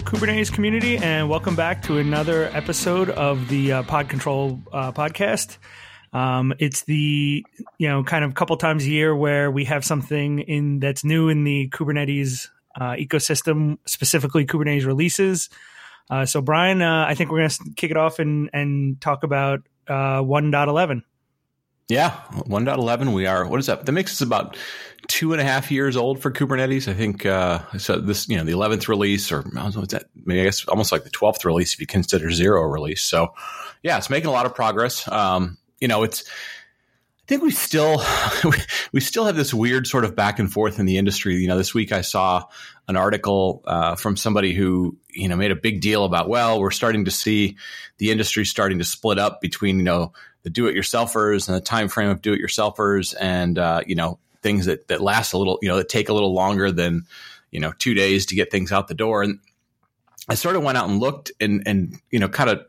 Kubernetes community, and welcome back to another episode of the uh, Pod Control uh, podcast. Um, it's the you know kind of couple times a year where we have something in that's new in the Kubernetes uh, ecosystem, specifically Kubernetes releases. Uh, so, Brian, uh, I think we're going to kick it off and and talk about uh, 1.11. Yeah, 1.11. We are. What is that? That makes us about two and a half years old for Kubernetes. I think uh, so. This, you know, the 11th release, or what's that? Maybe I guess almost like the 12th release if you consider zero release. So, yeah, it's making a lot of progress. Um, you know, it's. I think we still we still have this weird sort of back and forth in the industry. You know, this week I saw an article uh, from somebody who you know made a big deal about well, we're starting to see the industry starting to split up between you know the do-it-yourselfers and the time frame of do-it-yourselfers, and uh, you know things that that last a little, you know, that take a little longer than you know two days to get things out the door. And I sort of went out and looked and and you know kind of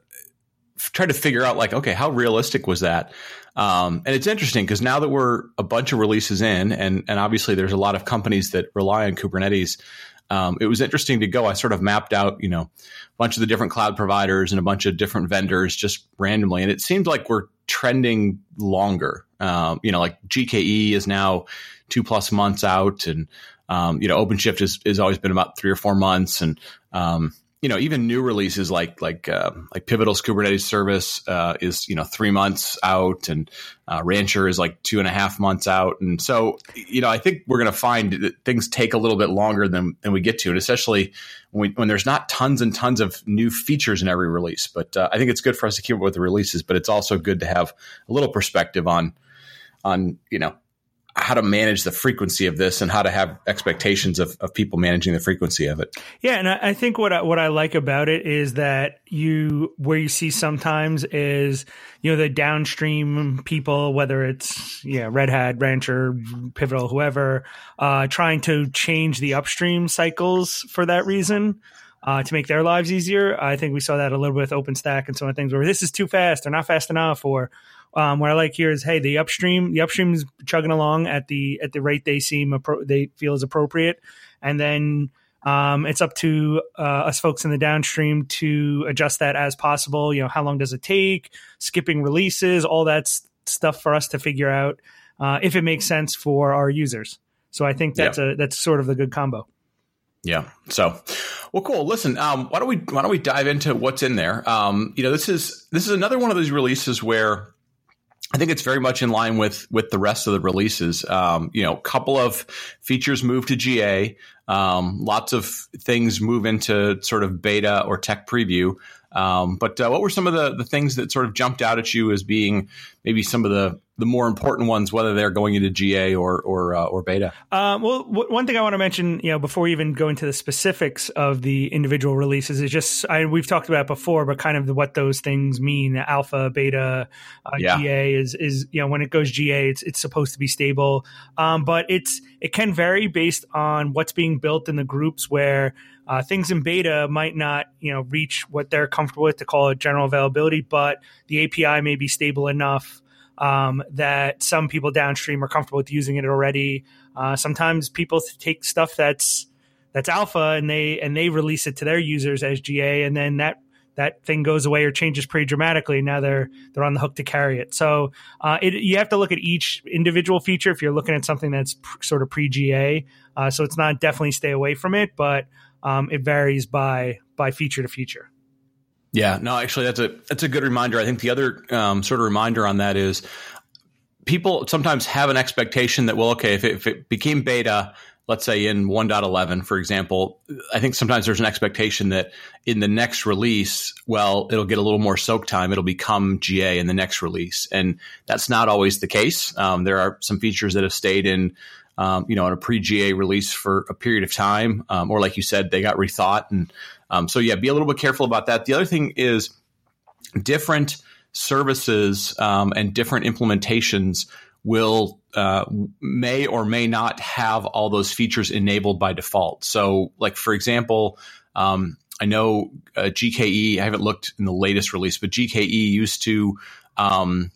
tried to figure out like okay how realistic was that um, and it's interesting because now that we're a bunch of releases in and and obviously there's a lot of companies that rely on kubernetes um, it was interesting to go i sort of mapped out you know a bunch of the different cloud providers and a bunch of different vendors just randomly and it seemed like we're trending longer. Um, you know, like GKE is now two plus months out, and um, you know, OpenShift has, has always been about three or four months, and um, you know, even new releases like like uh, like Pivotal's Kubernetes service uh, is you know three months out, and uh, Rancher is like two and a half months out, and so you know I think we're going to find that things take a little bit longer than than we get to, and especially when, we, when there's not tons and tons of new features in every release. But uh, I think it's good for us to keep up with the releases, but it's also good to have a little perspective on on you know how to manage the frequency of this and how to have expectations of, of people managing the frequency of it. Yeah, and I, I think what I, what I like about it is that you where you see sometimes is you know the downstream people, whether it's yeah Red Hat, Rancher, Pivotal, whoever, uh, trying to change the upstream cycles for that reason. Uh, to make their lives easier, I think we saw that a little bit with OpenStack and some of the things where this is too fast or not fast enough, or um, what I like here is, hey, the upstream, the upstream is chugging along at the at the rate they seem appro- they feel is appropriate, and then um, it's up to uh, us folks in the downstream to adjust that as possible. You know, how long does it take? Skipping releases, all that stuff for us to figure out uh, if it makes sense for our users. So I think that's a that's sort of the good combo. Yeah. So, well, cool. Listen, um, why don't we why don't we dive into what's in there? Um, you know, this is this is another one of those releases where I think it's very much in line with with the rest of the releases. Um, you know, a couple of features move to GA. Um, lots of things move into sort of beta or tech preview. Um, but uh, what were some of the, the things that sort of jumped out at you as being maybe some of the, the more important ones, whether they're going into GA or or, uh, or beta? Uh, well, w- one thing I want to mention, you know, before we even go into the specifics of the individual releases, is just I, we've talked about before, but kind of the, what those things mean. Alpha, beta, uh, yeah. GA is is you know when it goes GA, it's it's supposed to be stable, um, but it's it can vary based on what's being built in the groups where uh, things in beta might not, you know, reach what they're comfortable with to call it general availability, but the API may be stable enough um, that some people downstream are comfortable with using it already. Uh, sometimes people take stuff that's that's alpha and they and they release it to their users as GA, and then that that thing goes away or changes pretty dramatically. Now they're they're on the hook to carry it. So uh, it, you have to look at each individual feature if you're looking at something that's pr- sort of pre GA. Uh, so it's not definitely stay away from it, but um, it varies by by feature to feature. Yeah, no, actually, that's a that's a good reminder. I think the other um, sort of reminder on that is people sometimes have an expectation that well, okay, if it, if it became beta, let's say in 1.11, for example, I think sometimes there's an expectation that in the next release, well, it'll get a little more soak time. It'll become GA in the next release, and that's not always the case. Um, there are some features that have stayed in um, you know, on a pre-GA release for a period of time, um, or like you said, they got rethought, and um, so yeah, be a little bit careful about that. The other thing is different services um, and different implementations will uh, may or may not have all those features enabled by default. So, like for example. Um, I know uh, GKE. I haven't looked in the latest release, but GKE used to um,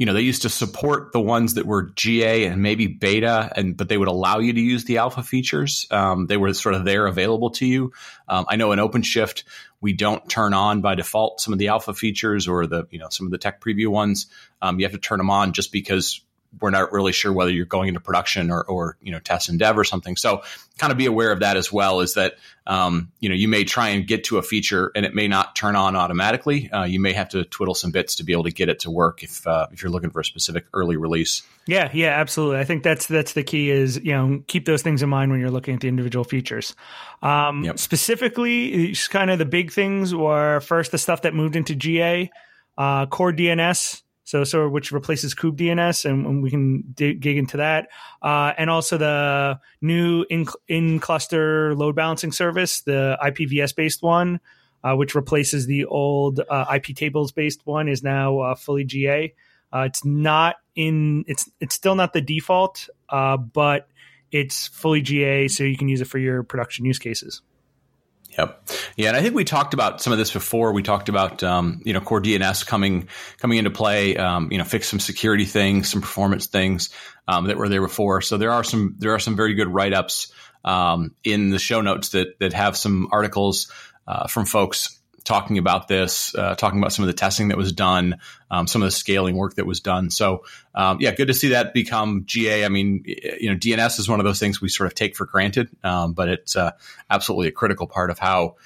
you know, they used to support the ones that were GA and maybe beta, and but they would allow you to use the alpha features. Um, they were sort of there available to you. Um, I know in OpenShift we don't turn on by default some of the alpha features or the you know some of the tech preview ones. Um, you have to turn them on just because we're not really sure whether you're going into production or, or you know test and dev or something. So kind of be aware of that as well. Is that um, you know you may try and get to a feature and it may not turn on automatically. Uh, you may have to twiddle some bits to be able to get it to work if uh, if you're looking for a specific early release. Yeah, yeah, absolutely. I think that's that's the key. Is you know keep those things in mind when you're looking at the individual features. Um, yep. Specifically, kind of the big things were first the stuff that moved into GA, uh, core DNS so so which replaces kubedns, and, and we can dig, into that, uh, and also the new in, in cluster load balancing service, the IPVS based one, uh, which replaces the old uh, IP tables based one, is now uh, fully GA. Uh, it's not in it's it's still not the default, uh, but it's fully GA, so you can use it for your production use cases. Yep. Yeah, and I think we talked about some of this before. We talked about um, you know core DNS coming coming into play. Um, you know, fix some security things, some performance things um, that were there before. So there are some there are some very good write ups um, in the show notes that that have some articles uh, from folks talking about this, uh, talking about some of the testing that was done, um, some of the scaling work that was done. So, um, yeah, good to see that become GA. I mean, you know, DNS is one of those things we sort of take for granted, um, but it's uh, absolutely a critical part of how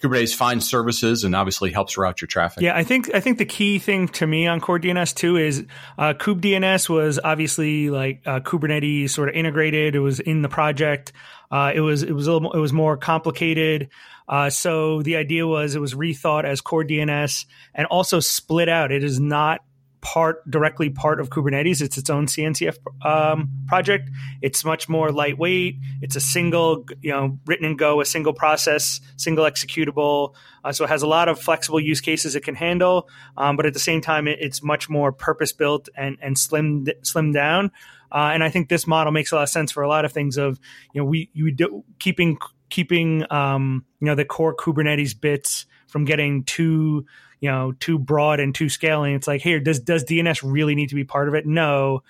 Kubernetes finds services and obviously helps route your traffic. Yeah, I think I think the key thing to me on Core DNS too is uh, kubedns was obviously like uh, Kubernetes sort of integrated. It was in the project. Uh, it was it was a little, it was more complicated. Uh, so the idea was it was rethought as core DNS and also split out. It is not part directly part of Kubernetes. It's its own CNCF um, project. It's much more lightweight. It's a single, you know, written in Go, a single process, single executable. Uh, so it has a lot of flexible use cases it can handle. Um, but at the same time, it, it's much more purpose built and and slim slimmed down. Uh, and I think this model makes a lot of sense for a lot of things. Of you know, we you do, keeping keeping um, you know the core Kubernetes bits from getting too you know too broad and too scaling. It's like here does does DNS really need to be part of it? No.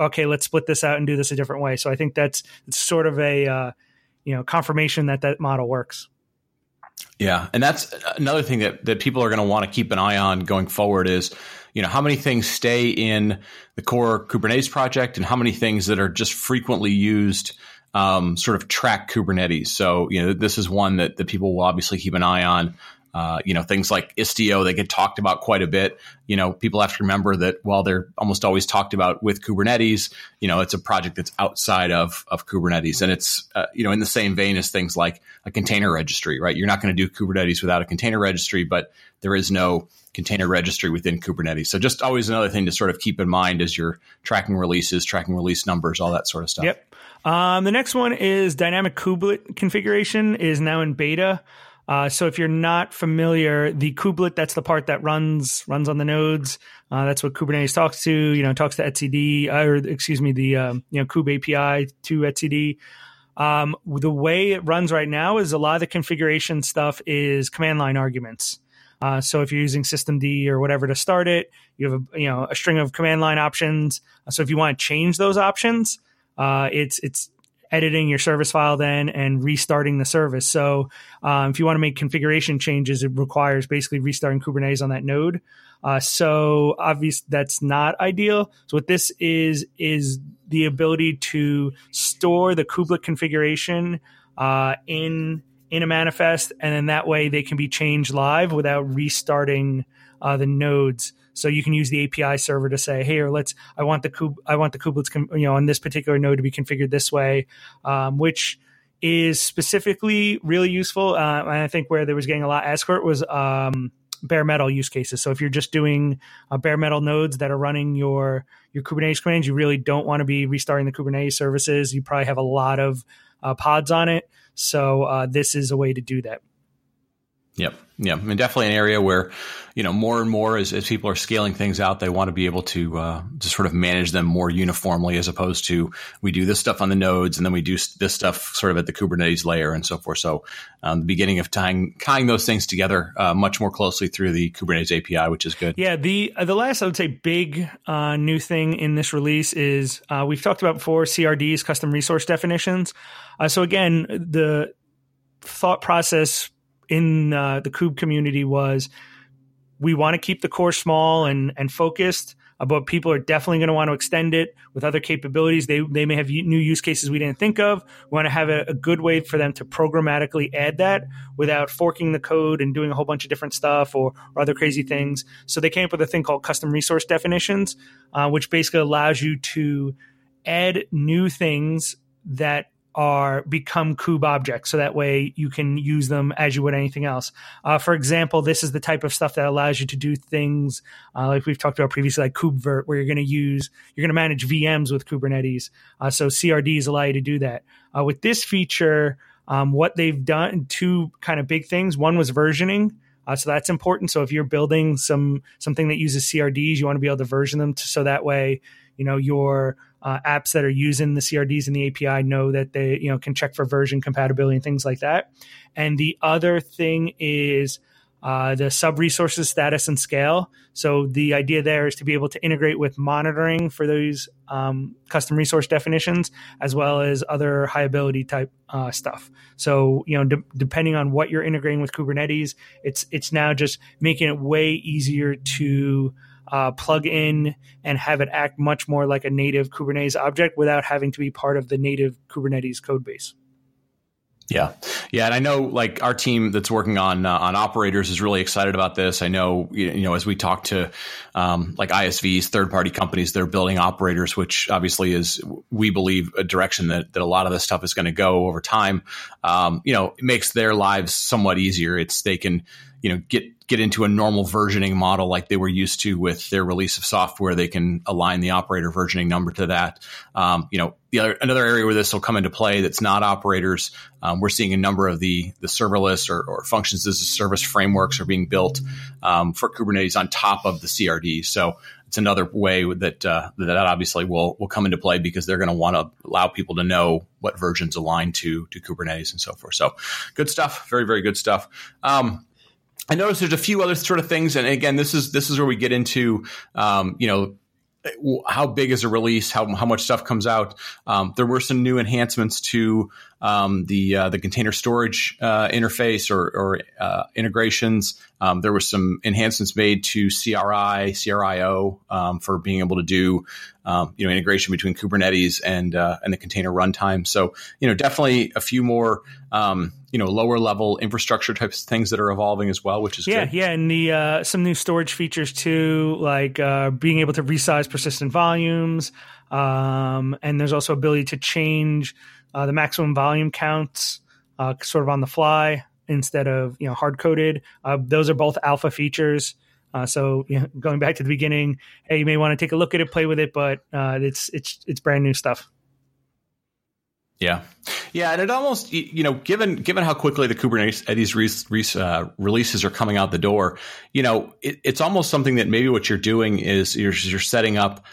Okay, let's split this out and do this a different way. So I think that's it's sort of a uh, you know confirmation that that model works. Yeah, and that's another thing that that people are going to want to keep an eye on going forward is you know how many things stay in the core Kubernetes project and how many things that are just frequently used um, sort of track Kubernetes. So, you know, this is one that, that people will obviously keep an eye on. Uh, you know, things like Istio, they get talked about quite a bit. You know, people have to remember that while they're almost always talked about with Kubernetes, you know, it's a project that's outside of, of Kubernetes. And it's, uh, you know, in the same vein as things like a container registry, right? You're not going to do Kubernetes without a container registry, but there is no container registry within Kubernetes. So just always another thing to sort of keep in mind as you're tracking releases, tracking release numbers, all that sort of stuff. Yep. Um, the next one is dynamic kubelet configuration is now in beta. Uh, so if you're not familiar, the kubelet that's the part that runs runs on the nodes. Uh, that's what Kubernetes talks to. You know, talks to etcd or excuse me, the um, you know kube API to etcd. Um, the way it runs right now is a lot of the configuration stuff is command line arguments. Uh, so if you're using systemd or whatever to start it, you have a you know a string of command line options. So if you want to change those options, uh, it's it's editing your service file then and restarting the service. So um, if you want to make configuration changes, it requires basically restarting Kubernetes on that node. Uh, so obviously that's not ideal. So what this is is the ability to store the kubelet configuration uh, in in a manifest, and then that way they can be changed live without restarting uh, the nodes. So you can use the API server to say, "Hey, or let's I want the kub I want the kubelets you know on this particular node to be configured this way," um, which is specifically really useful. Uh, and I think where there was getting a lot of escort was um, bare metal use cases. So if you're just doing uh, bare metal nodes that are running your your Kubernetes commands, you really don't want to be restarting the Kubernetes services. You probably have a lot of uh, pods on it. So uh, this is a way to do that. Yep. Yeah. I mean, definitely an area where, you know, more and more as, as people are scaling things out, they want to be able to, uh, to sort of manage them more uniformly as opposed to we do this stuff on the nodes and then we do this stuff sort of at the Kubernetes layer and so forth. So, um, the beginning of tying, tying those things together, uh, much more closely through the Kubernetes API, which is good. Yeah. The, uh, the last, I would say, big, uh, new thing in this release is, uh, we've talked about before CRDs, custom resource definitions. Uh, so again, the thought process in uh, the Kube community was we want to keep the core small and and focused, uh, but people are definitely going to want to extend it with other capabilities. They they may have new use cases we didn't think of. We want to have a, a, good way for them to programmatically add that without forking the code and doing a whole bunch of different stuff or, or other crazy things. So they came up with a thing called custom resource definitions, uh, which basically allows you to add new things that are become kube objects. So that way you can use them as you would anything else. Uh, for example this is the type of stuff that allows you to do things uh, like we've talked about previously like KubeVirt where you're going to use you're going to manage vms with kubernetes. Uh, so crds allow you to do that. Uh, with this feature um, what they've done two kind of big things. One was versioning uh, so that's important. So if you're building some something that uses CRDs, you want to be able to version them to, so that way, you know, your uh, apps that are using the CRDs and the API know that they you know can check for version compatibility and things like that. And the other thing is uh, the sub resources status and scale. So the idea there is to be able to integrate with monitoring for those um, custom resource definitions, as well as other high ability type uh, stuff. So you know, de- depending on what you're integrating with Kubernetes, it's it's now just making it way easier to uh, plug in and have it act much more like a native Kubernetes object without having to be part of the native Kubernetes code base. Yeah, yeah, and I know like our team that's working on uh, on operators is really excited about this. I know you know as we talk to um, like ISVs, third party companies, they're building operators, which obviously is we believe a direction that that a lot of this stuff is going to go over time. Um, you know, it makes their lives somewhat easier. It's they can you know get get into a normal versioning model like they were used to with their release of software. They can align the operator versioning number to that. Um, you know, the other another area where this will come into play that's not operators. Um, we're seeing a number of the the serverless or, or functions as a service frameworks are being built um, for Kubernetes on top of the CRD. So it's another way that uh, that obviously will will come into play because they're going to want to allow people to know what versions align to to Kubernetes and so forth. So good stuff, very very good stuff. Um, I noticed there's a few other sort of things, and again, this is this is where we get into, um, you know, how big is a release, how how much stuff comes out. Um, there were some new enhancements to um, the uh, the container storage uh, interface or, or uh, integrations. Um, there were some enhancements made to CRI, CRIO um, for being able to do um, you know integration between Kubernetes and uh, and the container runtime. So you know definitely a few more um, you know lower level infrastructure types of things that are evolving as well, which is yeah good. yeah, and the uh, some new storage features too, like uh, being able to resize persistent volumes, um, and there's also ability to change uh, the maximum volume counts uh, sort of on the fly instead of you know hard coded. Uh, those are both alpha features. Uh, so you know, going back to the beginning, hey, you may want to take a look at it, play with it, but uh, it's it's it's brand new stuff. Yeah, yeah, and it almost you know given given how quickly the Kubernetes re- re- uh, releases are coming out the door, you know it, it's almost something that maybe what you're doing is you're, you're setting up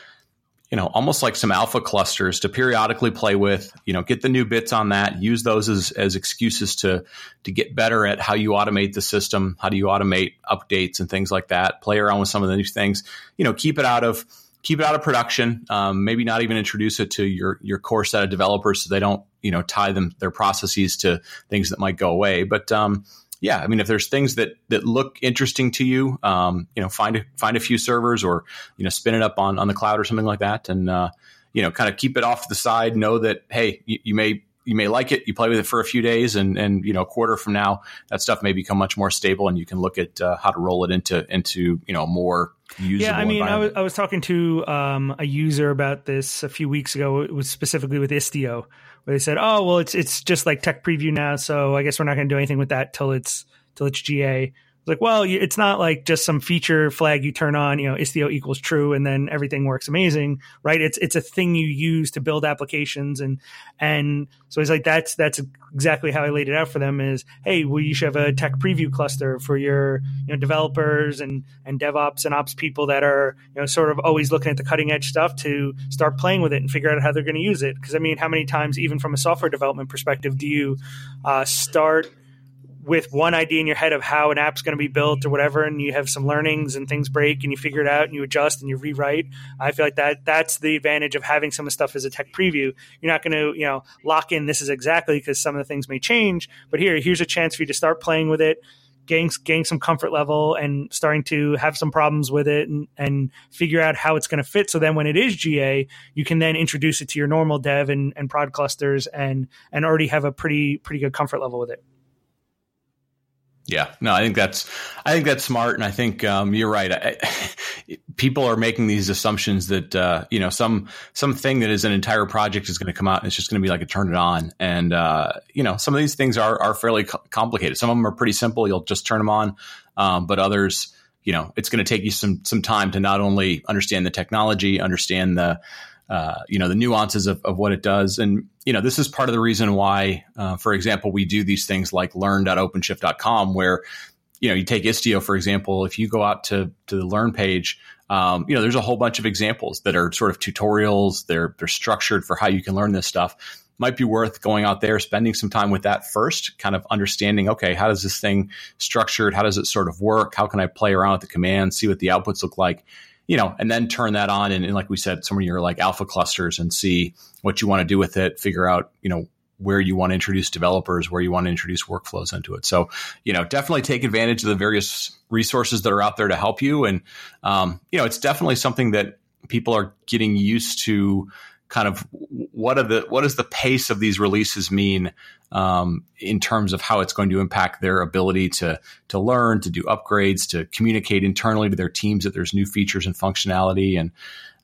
you know, almost like some alpha clusters to periodically play with, you know, get the new bits on that, use those as, as excuses to, to get better at how you automate the system. How do you automate updates and things like that? Play around with some of the new things, you know, keep it out of, keep it out of production. Um, maybe not even introduce it to your, your core set of developers so they don't, you know, tie them, their processes to things that might go away. But, um, yeah, I mean, if there's things that that look interesting to you, um, you know, find a, find a few servers or you know, spin it up on on the cloud or something like that, and uh, you know, kind of keep it off to the side. Know that hey, you, you, may you may like it, you play with it for a few days, and and you know, a quarter from now, that stuff may become much more stable, and you can look at uh, how to roll it into into you know more yeah, I mean, I was, I was talking to um, a user about this a few weeks ago. It was specifically with Istio, where they said, "Oh, well, it's it's just like tech preview now, so I guess we're not going to do anything with that till it's till it's GA." Like, well, it's not like just some feature flag you turn on, you know, Istio equals true, and then everything works amazing, right? It's it's a thing you use to build applications, and and so he's like, that's that's exactly how I laid it out for them. Is hey, well, you should have a tech preview cluster for your you know developers and and DevOps and Ops people that are you know sort of always looking at the cutting edge stuff to start playing with it and figure out how they're going to use it. Because I mean, how many times, even from a software development perspective, do you uh, start with one idea in your head of how an app's going to be built or whatever, and you have some learnings and things break and you figure it out and you adjust and you rewrite. I feel like that that's the advantage of having some of the stuff as a tech preview. You're not going to you know lock in this is exactly because some of the things may change, but here here's a chance for you to start playing with it. Getting, getting some comfort level and starting to have some problems with it and, and figure out how it's going to fit. So then when it is GA, you can then introduce it to your normal dev and, and prod clusters and, and already have a pretty, pretty good comfort level with it. Yeah, no, I think that's I think that's smart, and I think um, you're right. I, people are making these assumptions that uh, you know some something that is an entire project is going to come out and it's just going to be like a turn it on, and uh, you know some of these things are are fairly complicated. Some of them are pretty simple; you'll just turn them on, um, but others, you know, it's going to take you some some time to not only understand the technology, understand the uh, you know the nuances of, of what it does. And you know this is part of the reason why uh, for example we do these things like learn.openshift.com where you know you take istio for example if you go out to to the learn page um, you know there's a whole bunch of examples that are sort of tutorials. They're they're structured for how you can learn this stuff. Might be worth going out there spending some time with that first kind of understanding okay how does this thing structured? How does it sort of work? How can i play around with the commands see what the outputs look like you know, and then turn that on and, and like we said, some of your like alpha clusters and see what you want to do with it, figure out, you know, where you want to introduce developers, where you want to introduce workflows into it. So, you know, definitely take advantage of the various resources that are out there to help you. And, um, you know, it's definitely something that people are getting used to kind of what are the what does the pace of these releases mean um, in terms of how it's going to impact their ability to to learn, to do upgrades, to communicate internally to their teams that there's new features and functionality. And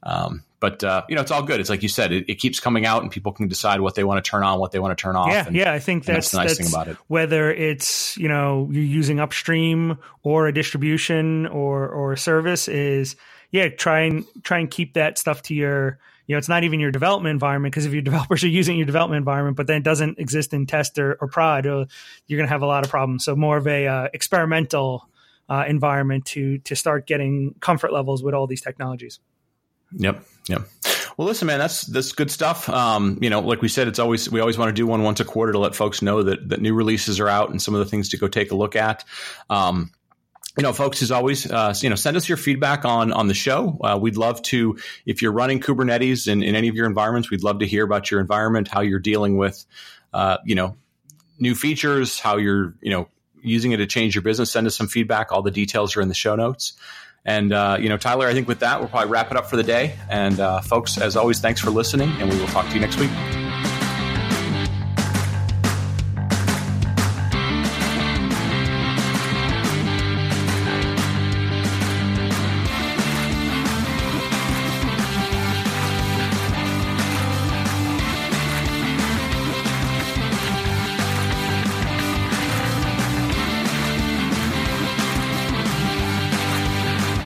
um, but uh, you know, it's all good. It's like you said, it, it, keeps coming out, and people can decide what they want to turn on, what they want to turn off. Yeah, and, yeah. I think that's, that's the nice that's thing about it. Whether it's you know you're using upstream or a distribution or or a service is yeah, try and try and keep that stuff to your you know, it's not even your development environment because if your developers are using your development environment, but then it doesn't exist in test or, or prod, uh, you're going to have a lot of problems. So more of a uh, experimental uh, environment to to start getting comfort levels with all these technologies. Yep. Yep. Well, listen, man, that's that's good stuff. Um, you know, like we said, it's always we always want to do one once a quarter to let folks know that that new releases are out and some of the things to go take a look at. Um, you know, folks, as always, uh, you know, send us your feedback on on the show. Uh, we'd love to, if you're running Kubernetes in, in any of your environments, we'd love to hear about your environment, how you're dealing with, uh, you know, new features, how you're, you know, using it to change your business. Send us some feedback. All the details are in the show notes. And uh, you know, Tyler, I think with that, we'll probably wrap it up for the day. And uh, folks, as always, thanks for listening, and we will talk to you next week.